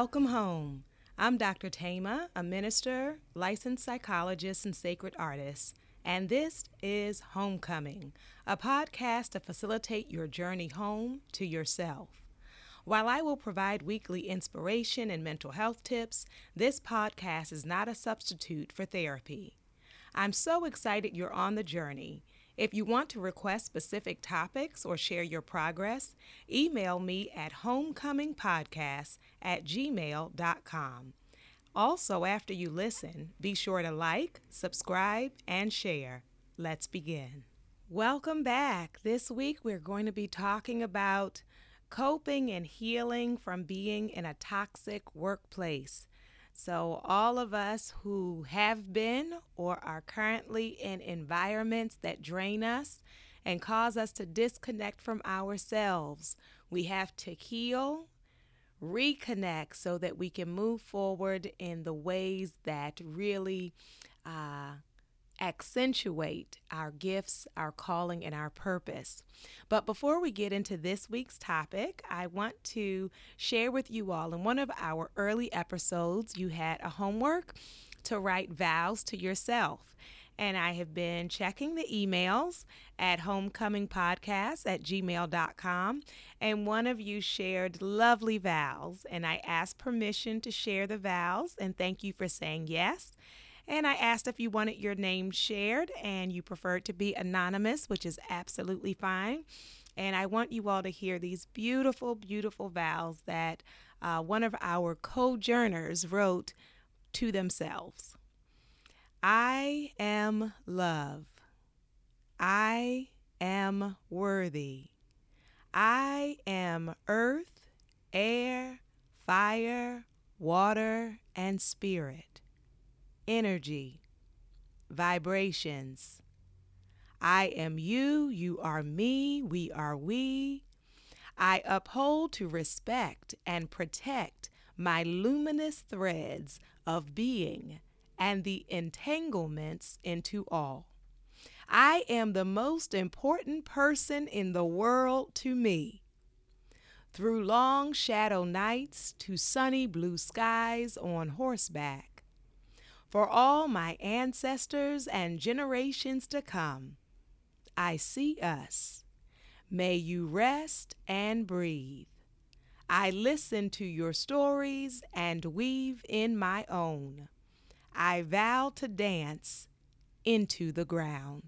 Welcome home. I'm Dr. Thema, a minister, licensed psychologist, and sacred artist, and this is Homecoming, a podcast to facilitate your journey home to yourself. While I will provide weekly inspiration and mental health tips, this podcast is not a substitute for therapy. I'm so excited you're on the journey. If you want to request specific topics or share your progress, email me at homecomingpodcast at gmail.com. Also, after you listen, be sure to like, subscribe, and share. Let's begin. Welcome back. This week we're going to be talking about coping and healing from being in a toxic workplace. So, all of us who have been or are currently in environments that drain us and cause us to disconnect from ourselves, we have to heal, reconnect so that we can move forward in the ways that really uh, accentuate our gifts, our calling, and our purpose. But before we get into this week's topic, I want to share with you all in one of our early episodes, you had a homework to write vows to yourself. And I have been checking the emails at homecomingpodcast at gmail.com. And one of you shared lovely vows. And I asked permission to share the vows. And thank you for saying yes. And I asked if you wanted your name shared and you preferred to be anonymous, which is absolutely fine. And I want you all to hear these beautiful, beautiful vows that uh, one of our co-journers wrote to themselves. I am love. I am worthy. I am earth, air, fire, water, and spirit energy, vibrations. I am you, you are me, we are we. I uphold to respect and protect my luminous threads of being and the entanglements into all. I am the most important person in the world to me. Through long shadow nights to sunny blue skies on horseback, for all my ancestors and generations to come. I see us. May you rest and breathe. I listen to your stories and weave in my own. I vow to dance into the ground.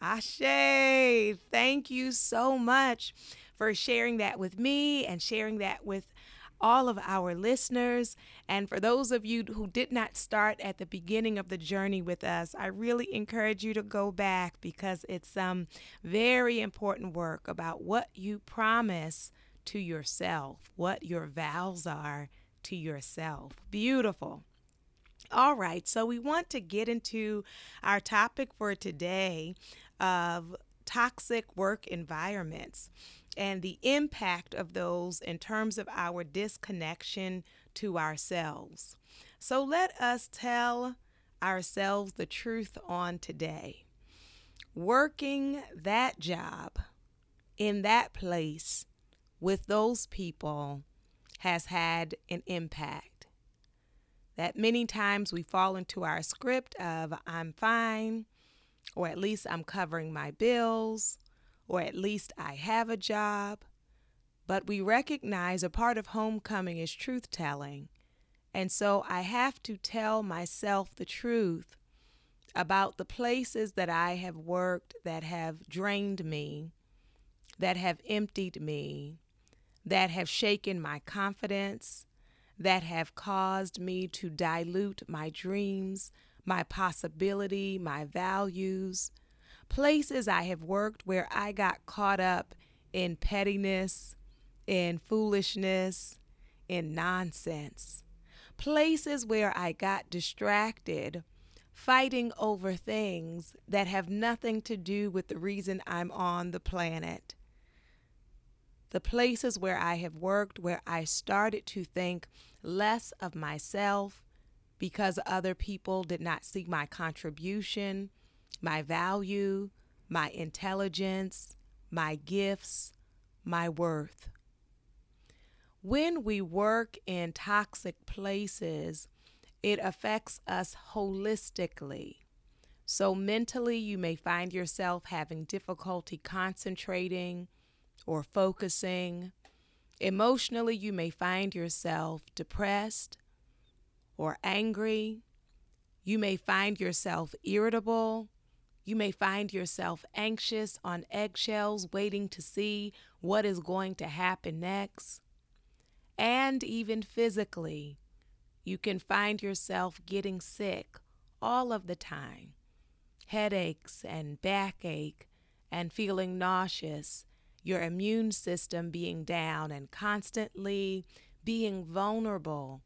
Ashe, thank you so much for sharing that with me and sharing that with all of our listeners. And for those of you who did not start at the beginning of the journey with us, I really encourage you to go back because it's some very important work about what you promise to yourself, what your vows are to yourself. Beautiful. All right, so we want to get into our topic for today of toxic work environments and the impact of those in terms of our disconnection to ourselves. So let us tell ourselves the truth on today. Working that job in that place with those people has had an impact. That many times we fall into our script of I'm fine, or at least I'm covering my bills, or at least I have a job. But we recognize a part of homecoming is truth telling. And so I have to tell myself the truth about the places that I have worked that have drained me, that have emptied me, that have shaken my confidence, that have caused me to dilute my dreams, my possibility, my values places I have worked where I got caught up in pettiness, in foolishness, in nonsense. Places where I got distracted fighting over things that have nothing to do with the reason I'm on the planet. The places where I have worked where I started to think less of myself because other people did not see my contribution my value, my intelligence, my gifts, my worth. When we work in toxic places, it affects us holistically. So, mentally, you may find yourself having difficulty concentrating or focusing. Emotionally, you may find yourself depressed or angry. You may find yourself irritable. You may find yourself anxious on eggshells, waiting to see what is going to happen next. And even physically, you can find yourself getting sick all of the time headaches and backache and feeling nauseous, your immune system being down and constantly being vulnerable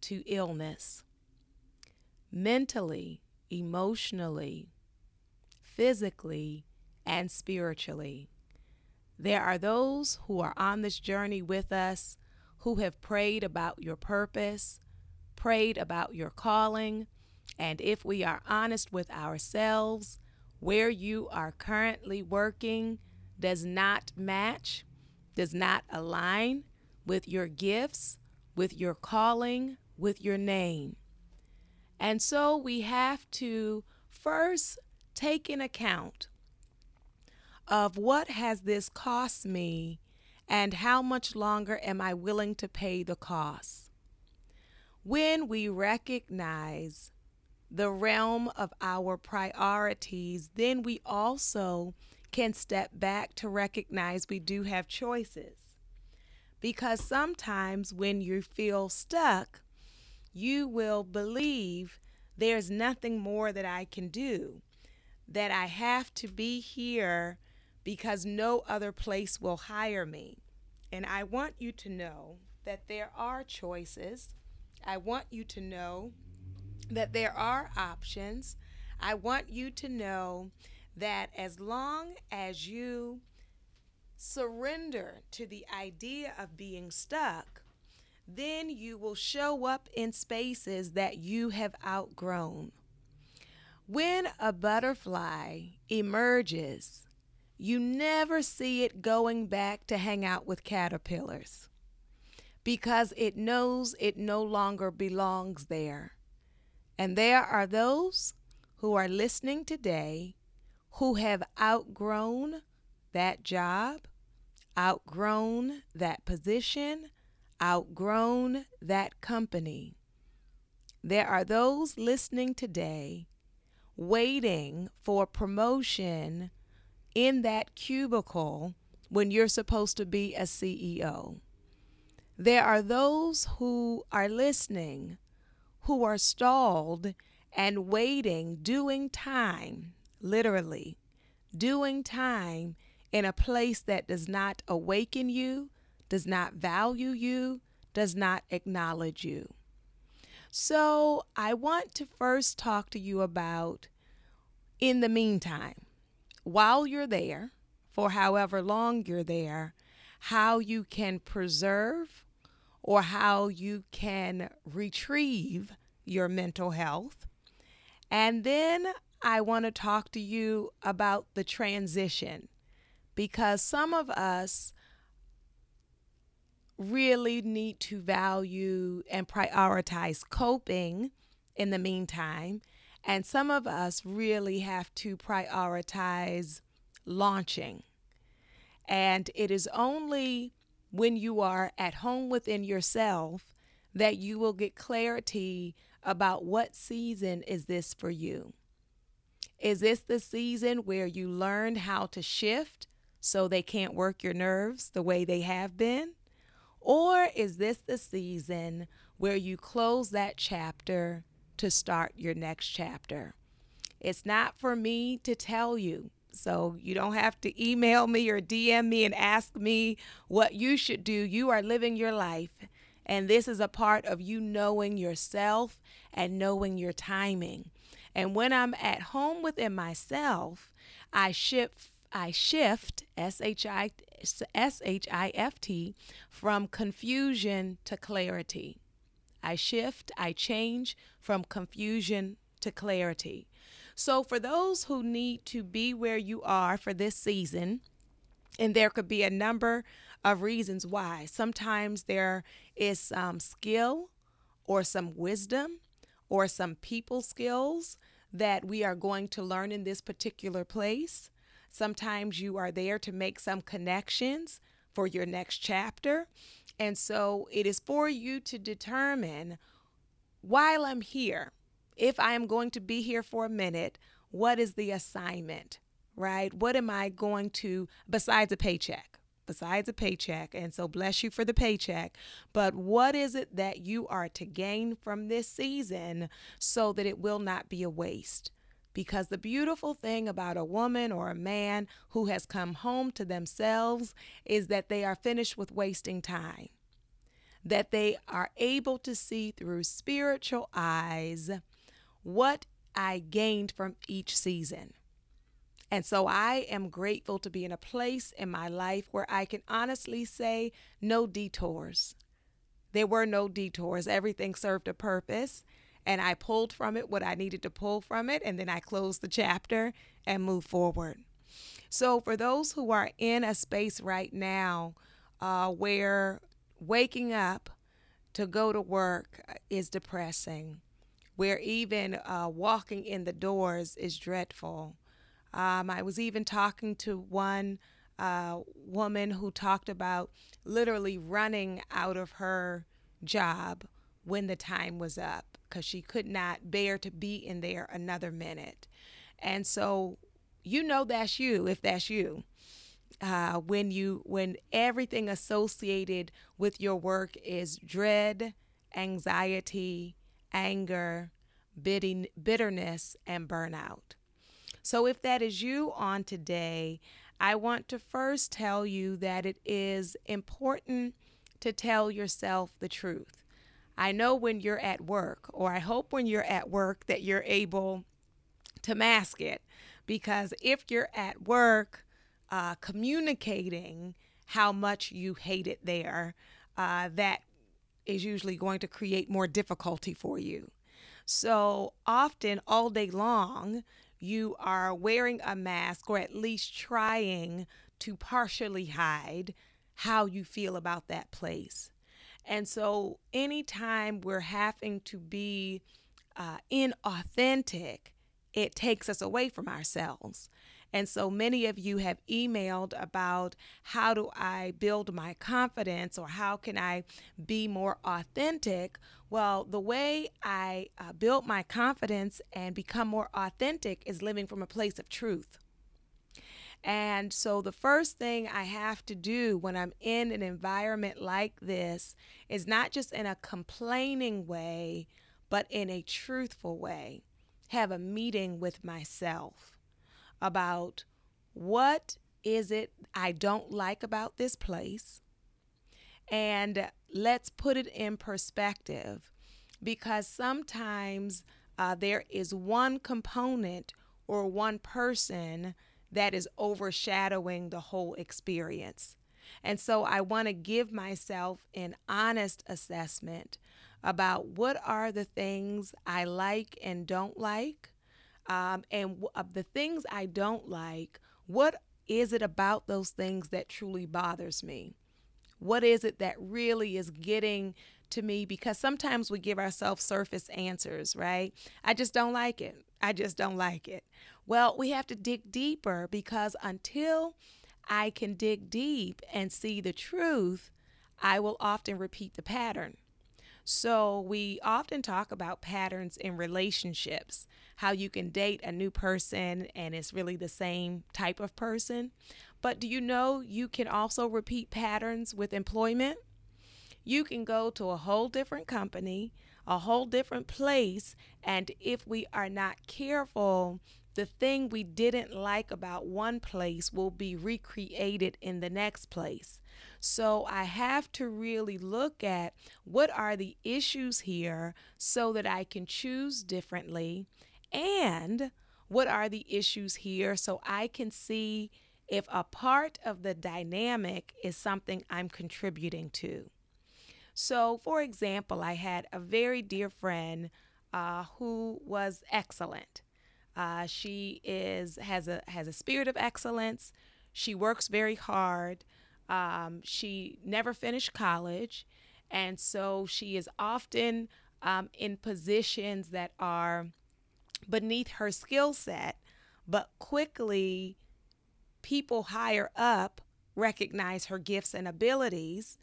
to illness. Mentally, emotionally, physically, and spiritually. There are those who are on this journey with us who have prayed about your purpose, prayed about your calling, and if we are honest with ourselves, where you are currently working does not match, does not align with your gifts, with your calling, with your name. And so we have to first take in account of what has this cost me and how much longer am I willing to pay the cost. When we recognize the realm of our priorities, then we also can step back to recognize we do have choices. Because sometimes when you feel stuck, you will believe there's nothing more that I can do, that I have to be here because no other place will hire me. And I want you to know that there are choices. I want you to know that there are options. I want you to know that as long as you surrender to the idea of being stuck, then you will show up in spaces that you have outgrown. When a butterfly emerges, you never see it going back to hang out with caterpillars because it knows it no longer belongs there. And there are those who are listening today who have outgrown that job, outgrown that position, outgrown that company. There are those listening today waiting for promotion in that cubicle when you're supposed to be a CEO. There are those who are listening who are stalled and waiting, doing time, literally, doing time in a place that does not awaken you, does not value you, does not acknowledge you. So, I want to first talk to you about in the meantime, while you're there, for however long you're there, how you can preserve or how you can retrieve your mental health. And then I want to talk to you about the transition because some of us really need to value and prioritize coping in the meantime. And some of us really have to prioritize launching. And it is only when you are at home within yourself that you will get clarity about what season is this for you. Is this the season where you learn how to shift so they can't work your nerves the way they have been? Or is this the season where you close that chapter to start your next chapter? It's not for me to tell you so you don't have to email me or DM me and ask me what you should do. You are living your life. And this is a part of you knowing yourself and knowing your timing. And when I'm at home within myself, I shift I shift S H I S H I F T from confusion to clarity. I shift, I change from confusion to clarity. So, for those who need to be where you are for this season, and there could be a number of reasons why. Sometimes there is some skill or some wisdom or some people skills that we are going to learn in this particular place. Sometimes you are there to make some connections for your next chapter. And so it is for you to determine while I'm here, if I am going to be here for a minute, what is the assignment, right? What am I going to, besides a paycheck? Besides a paycheck. And so bless you for the paycheck. But what is it that you are to gain from this season so that it will not be a waste? Because the beautiful thing about a woman or a man who has come home to themselves is that they are finished with wasting time, that they are able to see through spiritual eyes what I gained from each season. And so I am grateful to be in a place in my life where I can honestly say no detours. There were no detours. Everything served a purpose. And I pulled from it what I needed to pull from it. And then I closed the chapter and moved forward. So, for those who are in a space right now uh, where waking up to go to work is depressing, where even uh, walking in the doors is dreadful. Um, I was even talking to one uh, woman who talked about literally running out of her job when the time was up because she could not bear to be in there another minute. And so, you know, that's you if that's you. Uh, when you when everything associated with your work is dread, anxiety, anger, bitterness, and burnout. So, if that is you on today, I want to first tell you that it is important to tell yourself the truth. I know when you're at work, or I hope when you're at work that you're able to mask it. Because if you're at work uh, communicating how much you hate it there, uh, that is usually going to create more difficulty for you. So often, all day long, you are wearing a mask or at least trying to partially hide how you feel about that place. And so, anytime we're having to be uh, inauthentic, it takes us away from ourselves. And so many of you have emailed about how do I build my confidence or how can I be more authentic. Well, the way I uh, build my confidence and become more authentic is living from a place of truth. And so, the first thing I have to do when I'm in an environment like this is not just in a complaining way, but in a truthful way. Have a meeting with myself about what is it I don't like about this place and let's put it in perspective because sometimes uh, there is one component or one person that is overshadowing the whole experience. And so I want to give myself an honest assessment about what are the things I like and don't like um, and w- the things I don't like, what is it about those things that truly bothers me? What is it that really is getting to me? Because sometimes we give ourselves surface answers, right? I just don't like it. I just don't like it. Well, we have to dig deeper because until I can dig deep and see the truth, I will often repeat the pattern. So, we often talk about patterns in relationships, how you can date a new person and it's really the same type of person. But do you know you can also repeat patterns with employment? You can go to a whole different company, a whole different place, and if we are not careful, the thing we didn't like about one place will be recreated in the next place. So I have to really look at what are the issues here so that I can choose differently and what are the issues here so I can see if a part of the dynamic is something I'm contributing to. So, for example, I had a very dear friend uh, who was excellent. Uh, she is has a has a spirit of excellence. She works very hard. Um, she never finished college, and so she is often um, in positions that are beneath her skill set, but quickly people higher up recognize her gifts and abilities,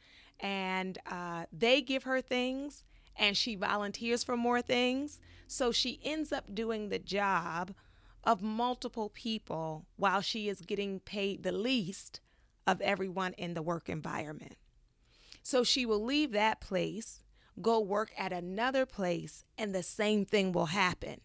and uh, they give her things, and she volunteers for more things. So she ends up doing the job of multiple people while she is getting paid the least of everyone in the work environment. So she will leave that place, go work at another place, and the same thing will happen.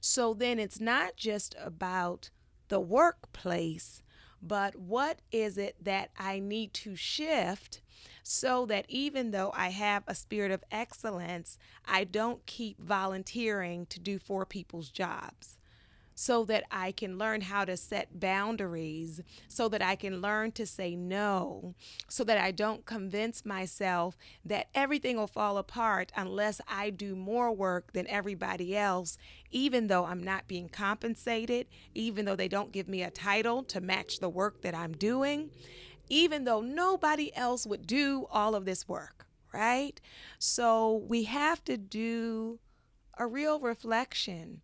So then it's not just about the workplace, but what is it that I need to shift so that even though I have a spirit of excellence, I don't keep volunteering to do four people's jobs? so that I can learn how to set boundaries, so that I can learn to say no, so that I don't convince myself that everything will fall apart unless I do more work than everybody else, even though I'm not being compensated, even though they don't give me a title to match the work that I'm doing, even though nobody else would do all of this work, right? So we have to do a real reflection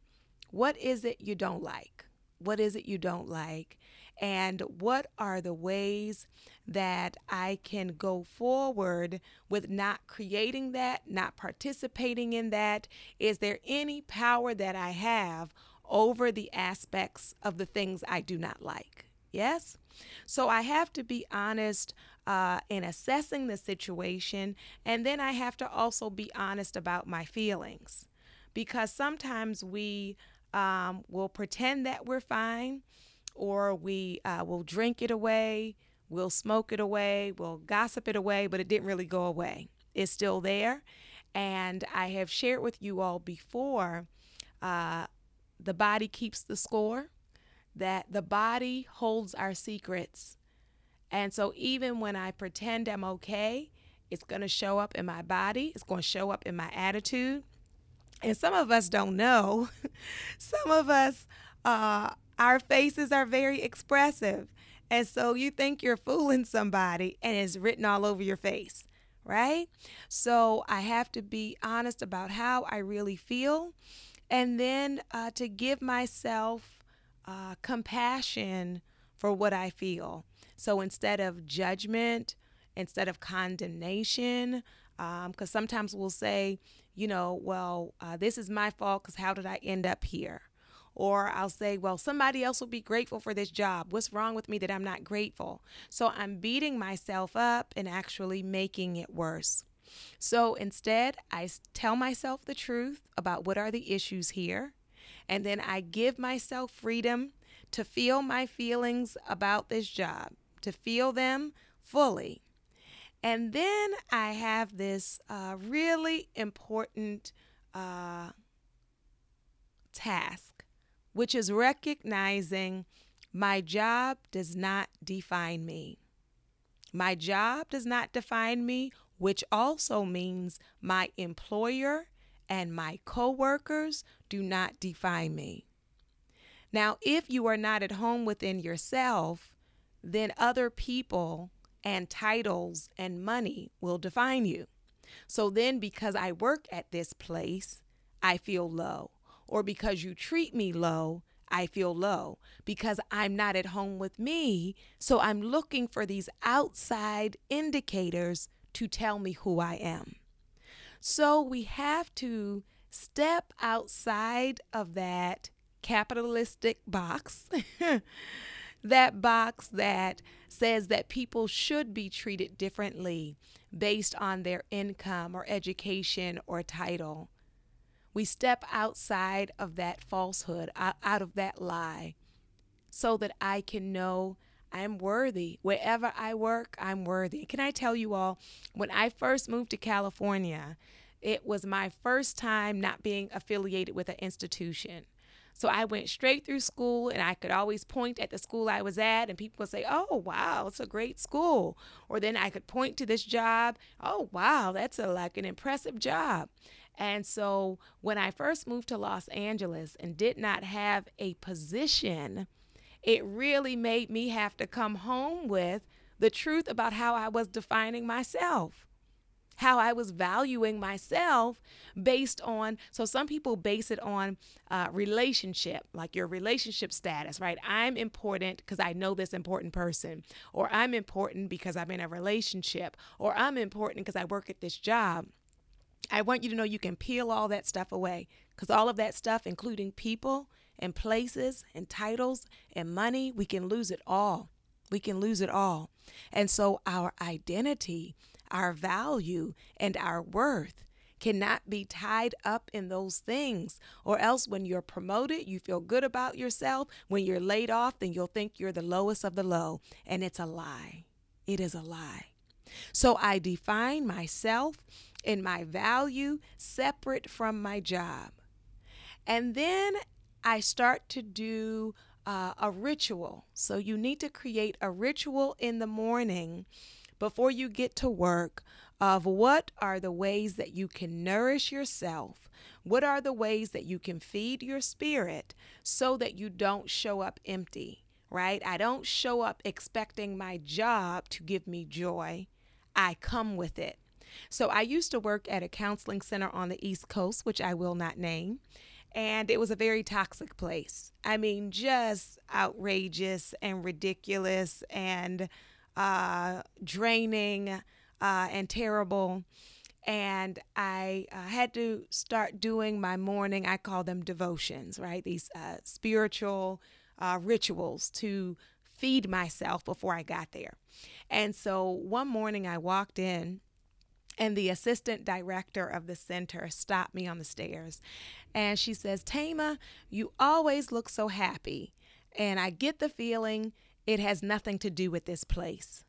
what is it you don't like? What is it you don't like? And what are the ways that I can go forward with not creating that, not participating in that? Is there any power that I have over the aspects of the things I do not like? Yes? So I have to be honest uh, in assessing the situation, and then I have to also be honest about my feelings because sometimes we um, we'll pretend that we're fine, or we uh, will drink it away, we'll smoke it away, we'll gossip it away, but it didn't really go away. It's still there. And I have shared with you all before uh, the body keeps the score, that the body holds our secrets. And so even when I pretend I'm okay, it's going to show up in my body, it's going to show up in my attitude, and some of us don't know. some of us, uh, our faces are very expressive. And so you think you're fooling somebody and it's written all over your face, right? So I have to be honest about how I really feel and then uh, to give myself uh, compassion for what I feel. So instead of judgment, instead of condemnation, because um, sometimes we'll say, you know, well, uh, this is my fault because how did I end up here? Or I'll say, well, somebody else will be grateful for this job. What's wrong with me that I'm not grateful? So I'm beating myself up and actually making it worse. So instead, I tell myself the truth about what are the issues here. And then I give myself freedom to feel my feelings about this job, to feel them fully. And then I have this uh, really important uh, task, which is recognizing my job does not define me. My job does not define me, which also means my employer and my coworkers do not define me. Now, if you are not at home within yourself, then other people and titles and money will define you. So then, because I work at this place, I feel low. Or because you treat me low, I feel low. Because I'm not at home with me, so I'm looking for these outside indicators to tell me who I am. So we have to step outside of that capitalistic box that box that says that people should be treated differently based on their income or education or title. We step outside of that falsehood, out of that lie, so that I can know I'm worthy. Wherever I work, I'm worthy. Can I tell you all, when I first moved to California, it was my first time not being affiliated with an institution. So I went straight through school and I could always point at the school I was at and people would say, "Oh, wow, it's a great school." Or then I could point to this job, "Oh, wow, that's a like an impressive job." And so when I first moved to Los Angeles and did not have a position, it really made me have to come home with the truth about how I was defining myself, how I was valuing myself based on. So some people base it on uh, relationship, like your relationship status, right? I'm important because I know this important person, or I'm important because I'm in a relationship, or I'm important because I work at this job. I want you to know you can peel all that stuff away because all of that stuff, including people and places and titles and money, we can lose it all. We can lose it all. And so our identity, our value, and our worth cannot be tied up in those things. Or else, when you're promoted, you feel good about yourself. When you're laid off, then you'll think you're the lowest of the low. And it's a lie. It is a lie. So I define myself and my value separate from my job. And then I start to do uh, a ritual. So you need to create a ritual in the morning before you get to work of what are the ways that you can nourish yourself. What are the ways that you can feed your spirit so that you don't show up empty, right? I don't show up expecting my job to give me joy. I come with it. So I used to work at a counseling center on the East Coast, which I will not name. And it was a very toxic place. I mean, just outrageous and ridiculous and uh, draining uh, and terrible. And I uh, had to start doing my morning, I call them devotions, right? These uh, spiritual uh, rituals to feed myself before I got there. And so one morning I walked in and the assistant director of the center stopped me on the stairs and she says, Thema, you always look so happy. And I get the feeling it has nothing to do with this place.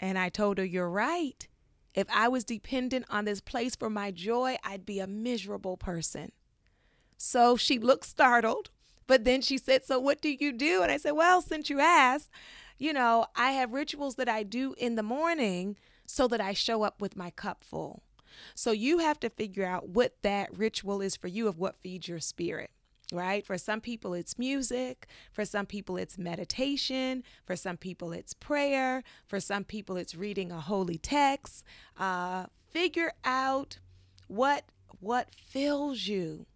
And I told her, You're right. If I was dependent on this place for my joy, I'd be a miserable person. So she looked startled, but then she said, So what do you do? And I said, Well, since you asked, you know, I have rituals that I do in the morning so that I show up with my cup full. So you have to figure out what that ritual is for you of what feeds your spirit. Right? For some people, it's music. For some people, it's meditation. For some people, it's prayer. For some people, it's reading a holy text. Uh, figure out what what fills you.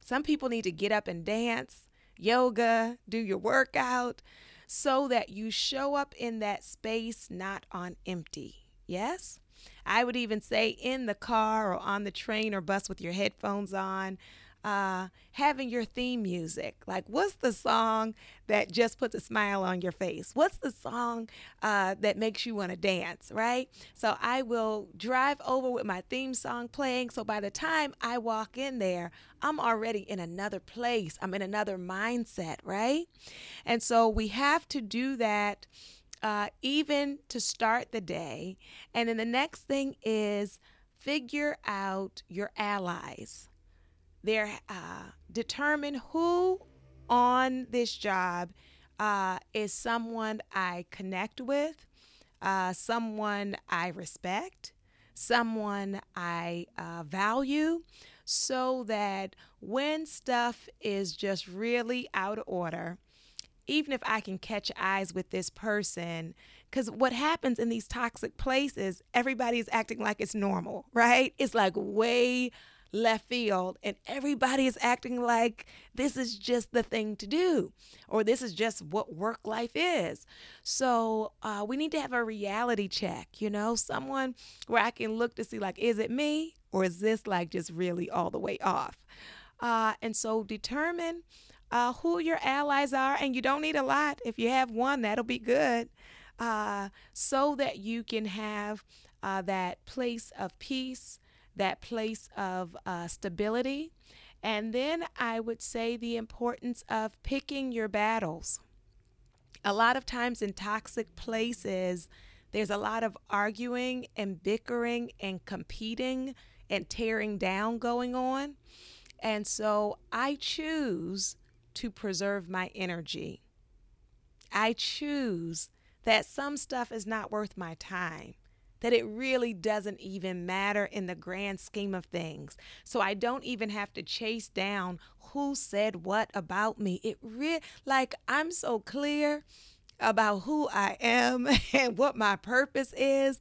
Some people need to get up and dance, yoga, do your workout so that you show up in that space not on empty. Yes? I would even say in the car or on the train or bus with your headphones on, uh, having your theme music. Like, what's the song that just puts a smile on your face? What's the song uh, that makes you want to dance, right? So I will drive over with my theme song playing. So by the time I walk in there, I'm already in another place, I'm in another mindset, right? And so we have to do that. Uh, even to start the day. And then the next thing is figure out your allies they're uh, determine who on this job uh, is someone I connect with, uh, someone I respect, someone I uh, value, so that when stuff is just really out of order, even if I can catch eyes with this person, because what happens in these toxic places, everybody's acting like it's normal, right? It's like way left field and everybody is acting like this is just the thing to do or this is just what work life is. So uh, we need to have a reality check, you know, someone where I can look to see, like, is it me or is this like just really all the way off? Uh, and so determine uh, who your allies are, and you don't need a lot. If you have one, that'll be good. Uh, so that you can have uh, that place of peace, that place of uh, stability. And then I would say the importance of picking your battles. A lot of times in toxic places, there's a lot of arguing and bickering and competing and tearing down going on. And so I choose to preserve my energy. I choose that some stuff is not worth my time that it really doesn't even matter in the grand scheme of things. So I don't even have to chase down who said what about me. It really like I'm so clear about who I am and what my purpose is,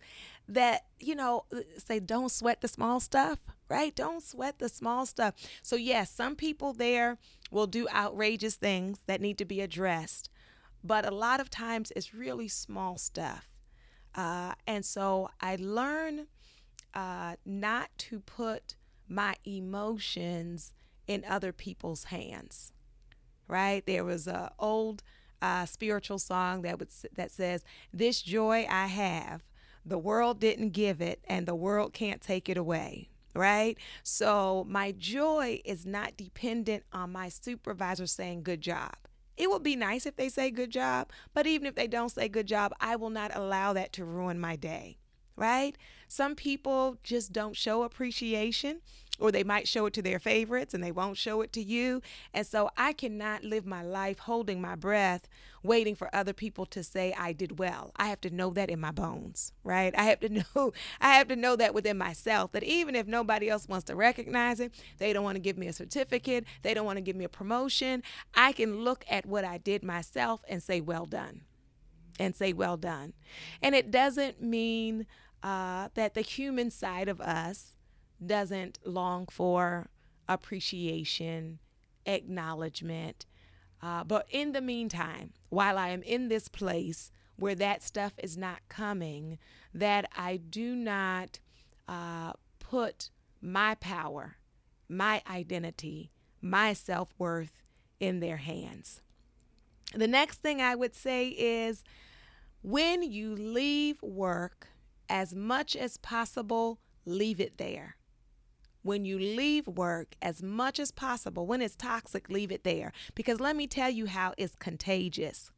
that, you know, say, don't sweat the small stuff, right? Don't sweat the small stuff. So, yes, some people there will do outrageous things that need to be addressed, but a lot of times it's really small stuff. Uh, and so I learn uh, not to put my emotions in other people's hands. Right? There was a old uh, spiritual song that would that says, "This joy I have, the world didn't give it, and the world can't take it away." Right? So my joy is not dependent on my supervisor saying good job. It would be nice if they say good job, but even if they don't say good job, I will not allow that to ruin my day right? Some people just don't show appreciation or they might show it to their favorites and they won't show it to you. And so I cannot live my life holding my breath, waiting for other people to say I did well. I have to know that in my bones, right? I have to know I have to know that within myself that even if nobody else wants to recognize it, they don't want to give me a certificate, they don't want to give me a promotion, I can look at what I did myself and say well done. And say well done. And it doesn't mean uh, that the human side of us doesn't long for appreciation, acknowledgement. Uh, but in the meantime, while I am in this place where that stuff is not coming, that I do not uh, put my power, my identity, my self worth in their hands. The next thing I would say is when you leave work, as much as possible, leave it there. When you leave work, as much as possible, when it's toxic, leave it there. Because let me tell you how it's contagious.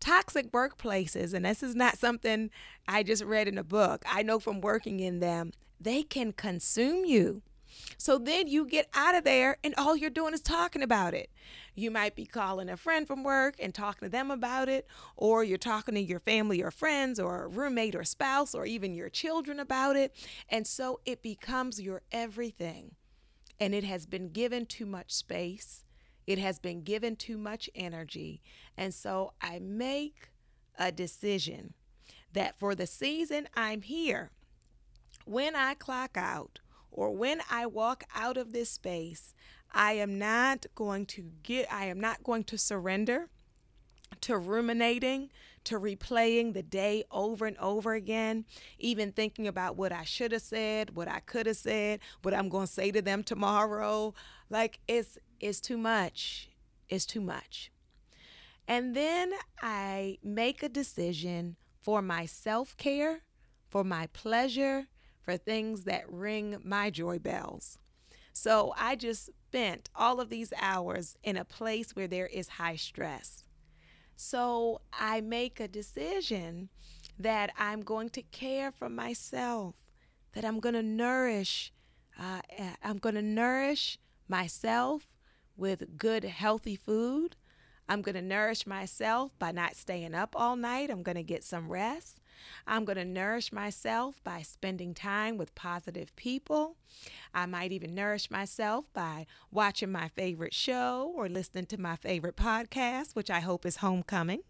Toxic workplaces, and this is not something I just read in a book, I know from working in them, they can consume you. So then you get out of there and all you're doing is talking about it. You might be calling a friend from work and talking to them about it, or you're talking to your family or friends or a roommate or spouse or even your children about it. And so it becomes your everything. And it has been given too much space, it has been given too much energy. And so I make a decision that for the season I'm here, when I clock out, or when I walk out of this space, I am not going to get, I am not going to surrender to ruminating, to replaying the day over and over again, even thinking about what I should have said, what I could have said, what I'm going to say to them tomorrow. Like it's it's too much. It's too much. And then I make a decision for my self-care, for my pleasure, for things that ring my joy bells. So I just spent all of these hours in a place where there is high stress. So I make a decision that I'm going to care for myself, that I'm going to nourish, uh, eh, I'm going to nourish myself with good, healthy food. I'm going to nourish myself by not staying up all night. I'm going to get some rest. I'm going to nourish myself by spending time with positive people. I might even nourish myself by watching my favorite show or listening to my favorite podcast, which I hope is Homecoming.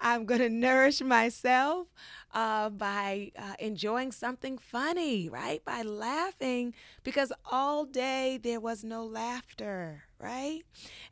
I'm going to nourish myself uh, by uh, enjoying something funny, right? By laughing, because all day there was no laughter, right?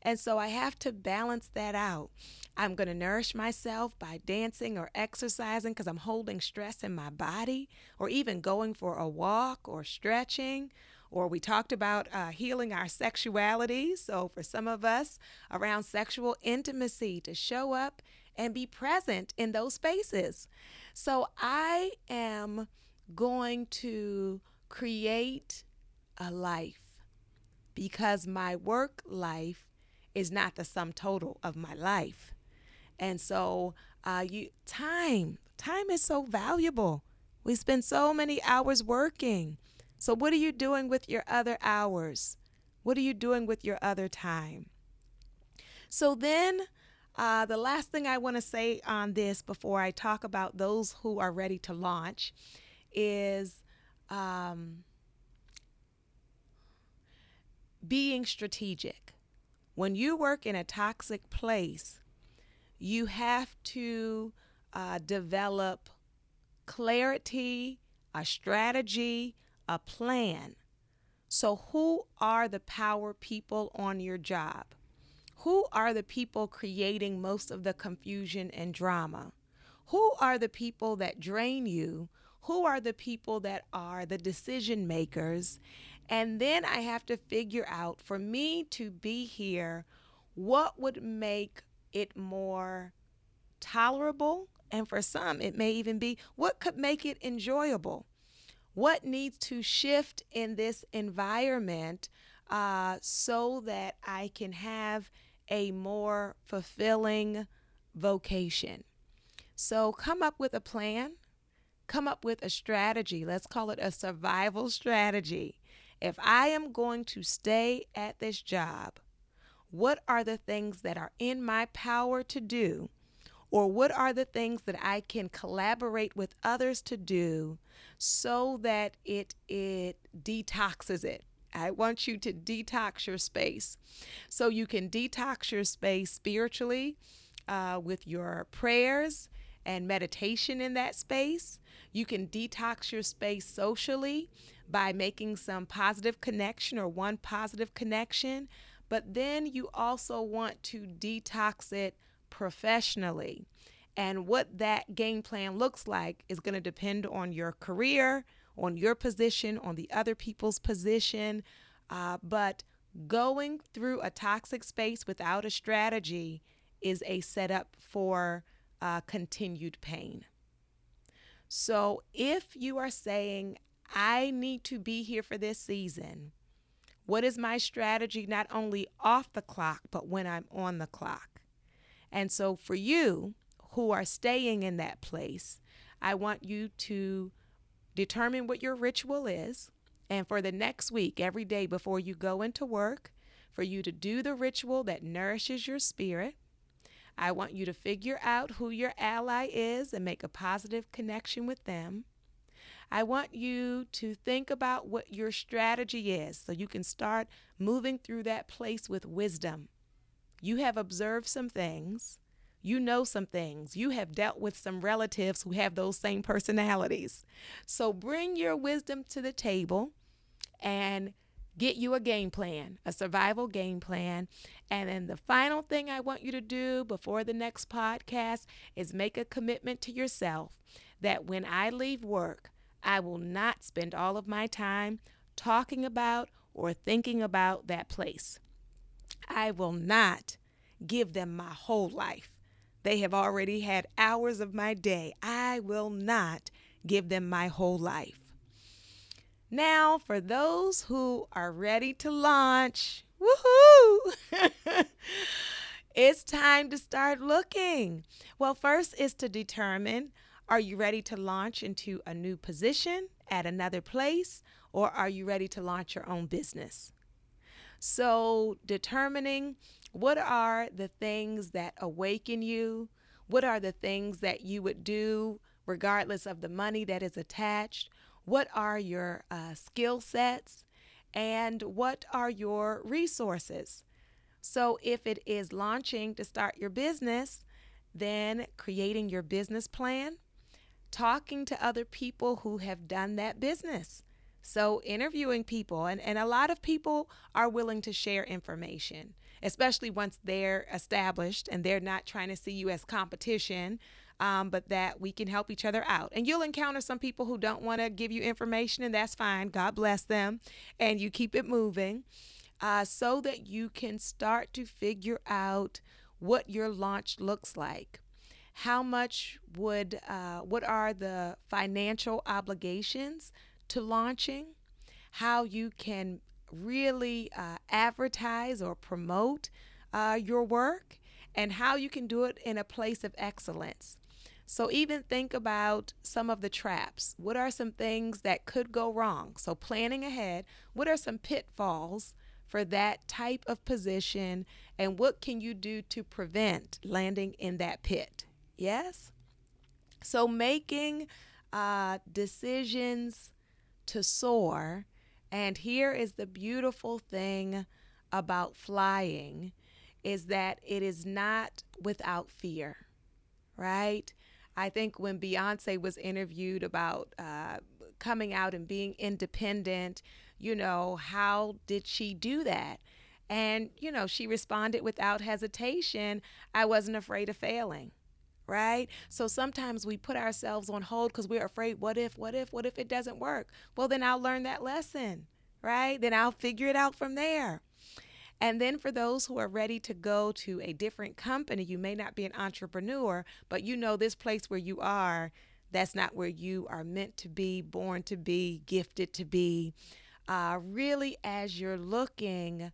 And so I have to balance that out. I'm going to nourish myself by dancing or exercising because I'm holding stress in my body, or even going for a walk or stretching. Or we talked about uh, healing our sexuality. So, for some of us, around sexual intimacy, to show up and be present in those spaces. So, I am going to create a life because my work life is not the sum total of my life. And so, uh, you time time is so valuable. We spend so many hours working. So, what are you doing with your other hours? What are you doing with your other time? So then, uh, the last thing I want to say on this before I talk about those who are ready to launch is um, being strategic. When you work in a toxic place, you have to uh, develop clarity, a strategy, a plan. So, who are the power people on your job? Who are the people creating most of the confusion and drama? Who are the people that drain you? Who are the people that are the decision makers? And then I have to figure out for me to be here, what would make it more tolerable? And for some, it may even be what could make it enjoyable? What needs to shift in this environment uh, so that I can have a more fulfilling vocation? So come up with a plan, come up with a strategy. Let's call it a survival strategy. If I am going to stay at this job, what are the things that are in my power to do? Or what are the things that I can collaborate with others to do so that it it detoxes it? I want you to detox your space. So you can detox your space spiritually uh, with your prayers and meditation in that space. You can detox your space socially by making some positive connection or one positive connection. But then you also want to detox it professionally. And what that game plan looks like is going to depend on your career, on your position, on the other people's position. Uh, but going through a toxic space without a strategy is a setup for uh, continued pain. So if you are saying, I need to be here for this season, what is my strategy not only off the clock, but when I'm on the clock? And so for you who are staying in that place, I want you to determine what your ritual is. And for the next week, every day before you go into work, for you to do the ritual that nourishes your spirit, I want you to figure out who your ally is and make a positive connection with them. I want you to think about what your strategy is so you can start moving through that place with wisdom. You have observed some things. You know some things. You have dealt with some relatives who have those same personalities. So bring your wisdom to the table and get you a game plan, a survival game plan. And then the final thing I want you to do before the next podcast is make a commitment to yourself that when I leave work, I will not spend all of my time talking about or thinking about that place. I will not give them my whole life. They have already had hours of my day. I will not give them my whole life. Now, for those who are ready to launch, woohoo! it's time to start looking. Well, first is to determine are you ready to launch into a new position at another place, or are you ready to launch your own business? So, determining what are the things that awaken you, what are the things that you would do regardless of the money that is attached, what are your uh, skill sets? And what are your resources? So, if it is launching to start your business, then creating your business plan, talking to other people who have done that business. So, interviewing people, and, and a lot of people are willing to share information, especially once they're established and they're not trying to see you as competition um, but that we can help each other out. And you'll encounter some people who don't want to give you information, and that's fine. God bless them. And you keep it moving uh, so that you can start to figure out what your launch looks like. How much would, uh, what are the financial obligations to launching? How you can really uh, advertise or promote uh, your work, and how you can do it in a place of excellence. So, even think about some of the traps. What are some things that could go wrong? So, planning ahead, what are some pitfalls for that type of position, and what can you do to prevent landing in that pit? Yes? So, making uh, decisions to soar. And here is the beautiful thing about flying is that it is not without fear, right? I think when Beyonce was interviewed about uh, coming out and being independent, you know, how did she do that? And, you know, she responded without hesitation I wasn't afraid of failing right? So sometimes we put ourselves on hold because we're afraid, what if, what if, what if it doesn't work? Well, then I'll learn that lesson, right? Then I'll figure it out from there. And then for those who are ready to go to a different company, you may not be an entrepreneur, but you know this place where you are, that's not where you are meant to be, born to be, gifted to be. Uh, really, as you're looking,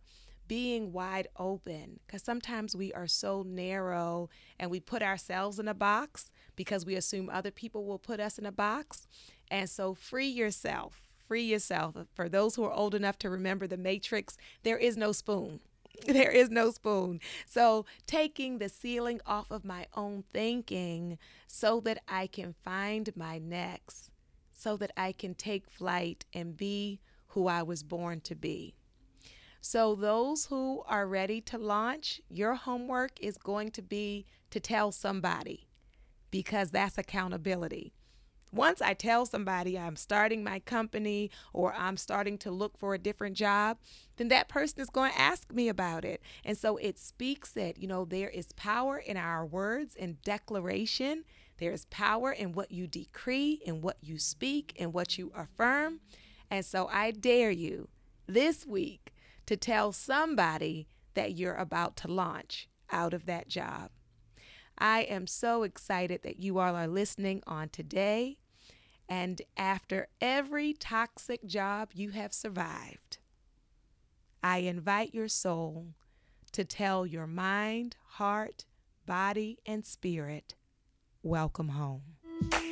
being wide open because sometimes we are so narrow and we put ourselves in a box because we assume other people will put us in a box. And so free yourself, free yourself. For those who are old enough to remember the Matrix, there is no spoon. There is no spoon. So, taking the ceiling off of my own thinking so that I can find my next, so that I can take flight and be who I was born to be. So, those who are ready to launch, your homework is going to be to tell somebody because that's accountability. Once I tell somebody I'm starting my company or I'm starting to look for a different job, then that person is going to ask me about it. And so it speaks that, you know, there is power in our words and declaration. There is power in what you decree, in what you speak, in what you affirm. And so I dare you this week to tell somebody that you're about to launch out of that job. I am so excited that you all are listening on today. And after every toxic job you have survived, I invite your soul to tell your mind, heart, body, and spirit, welcome home.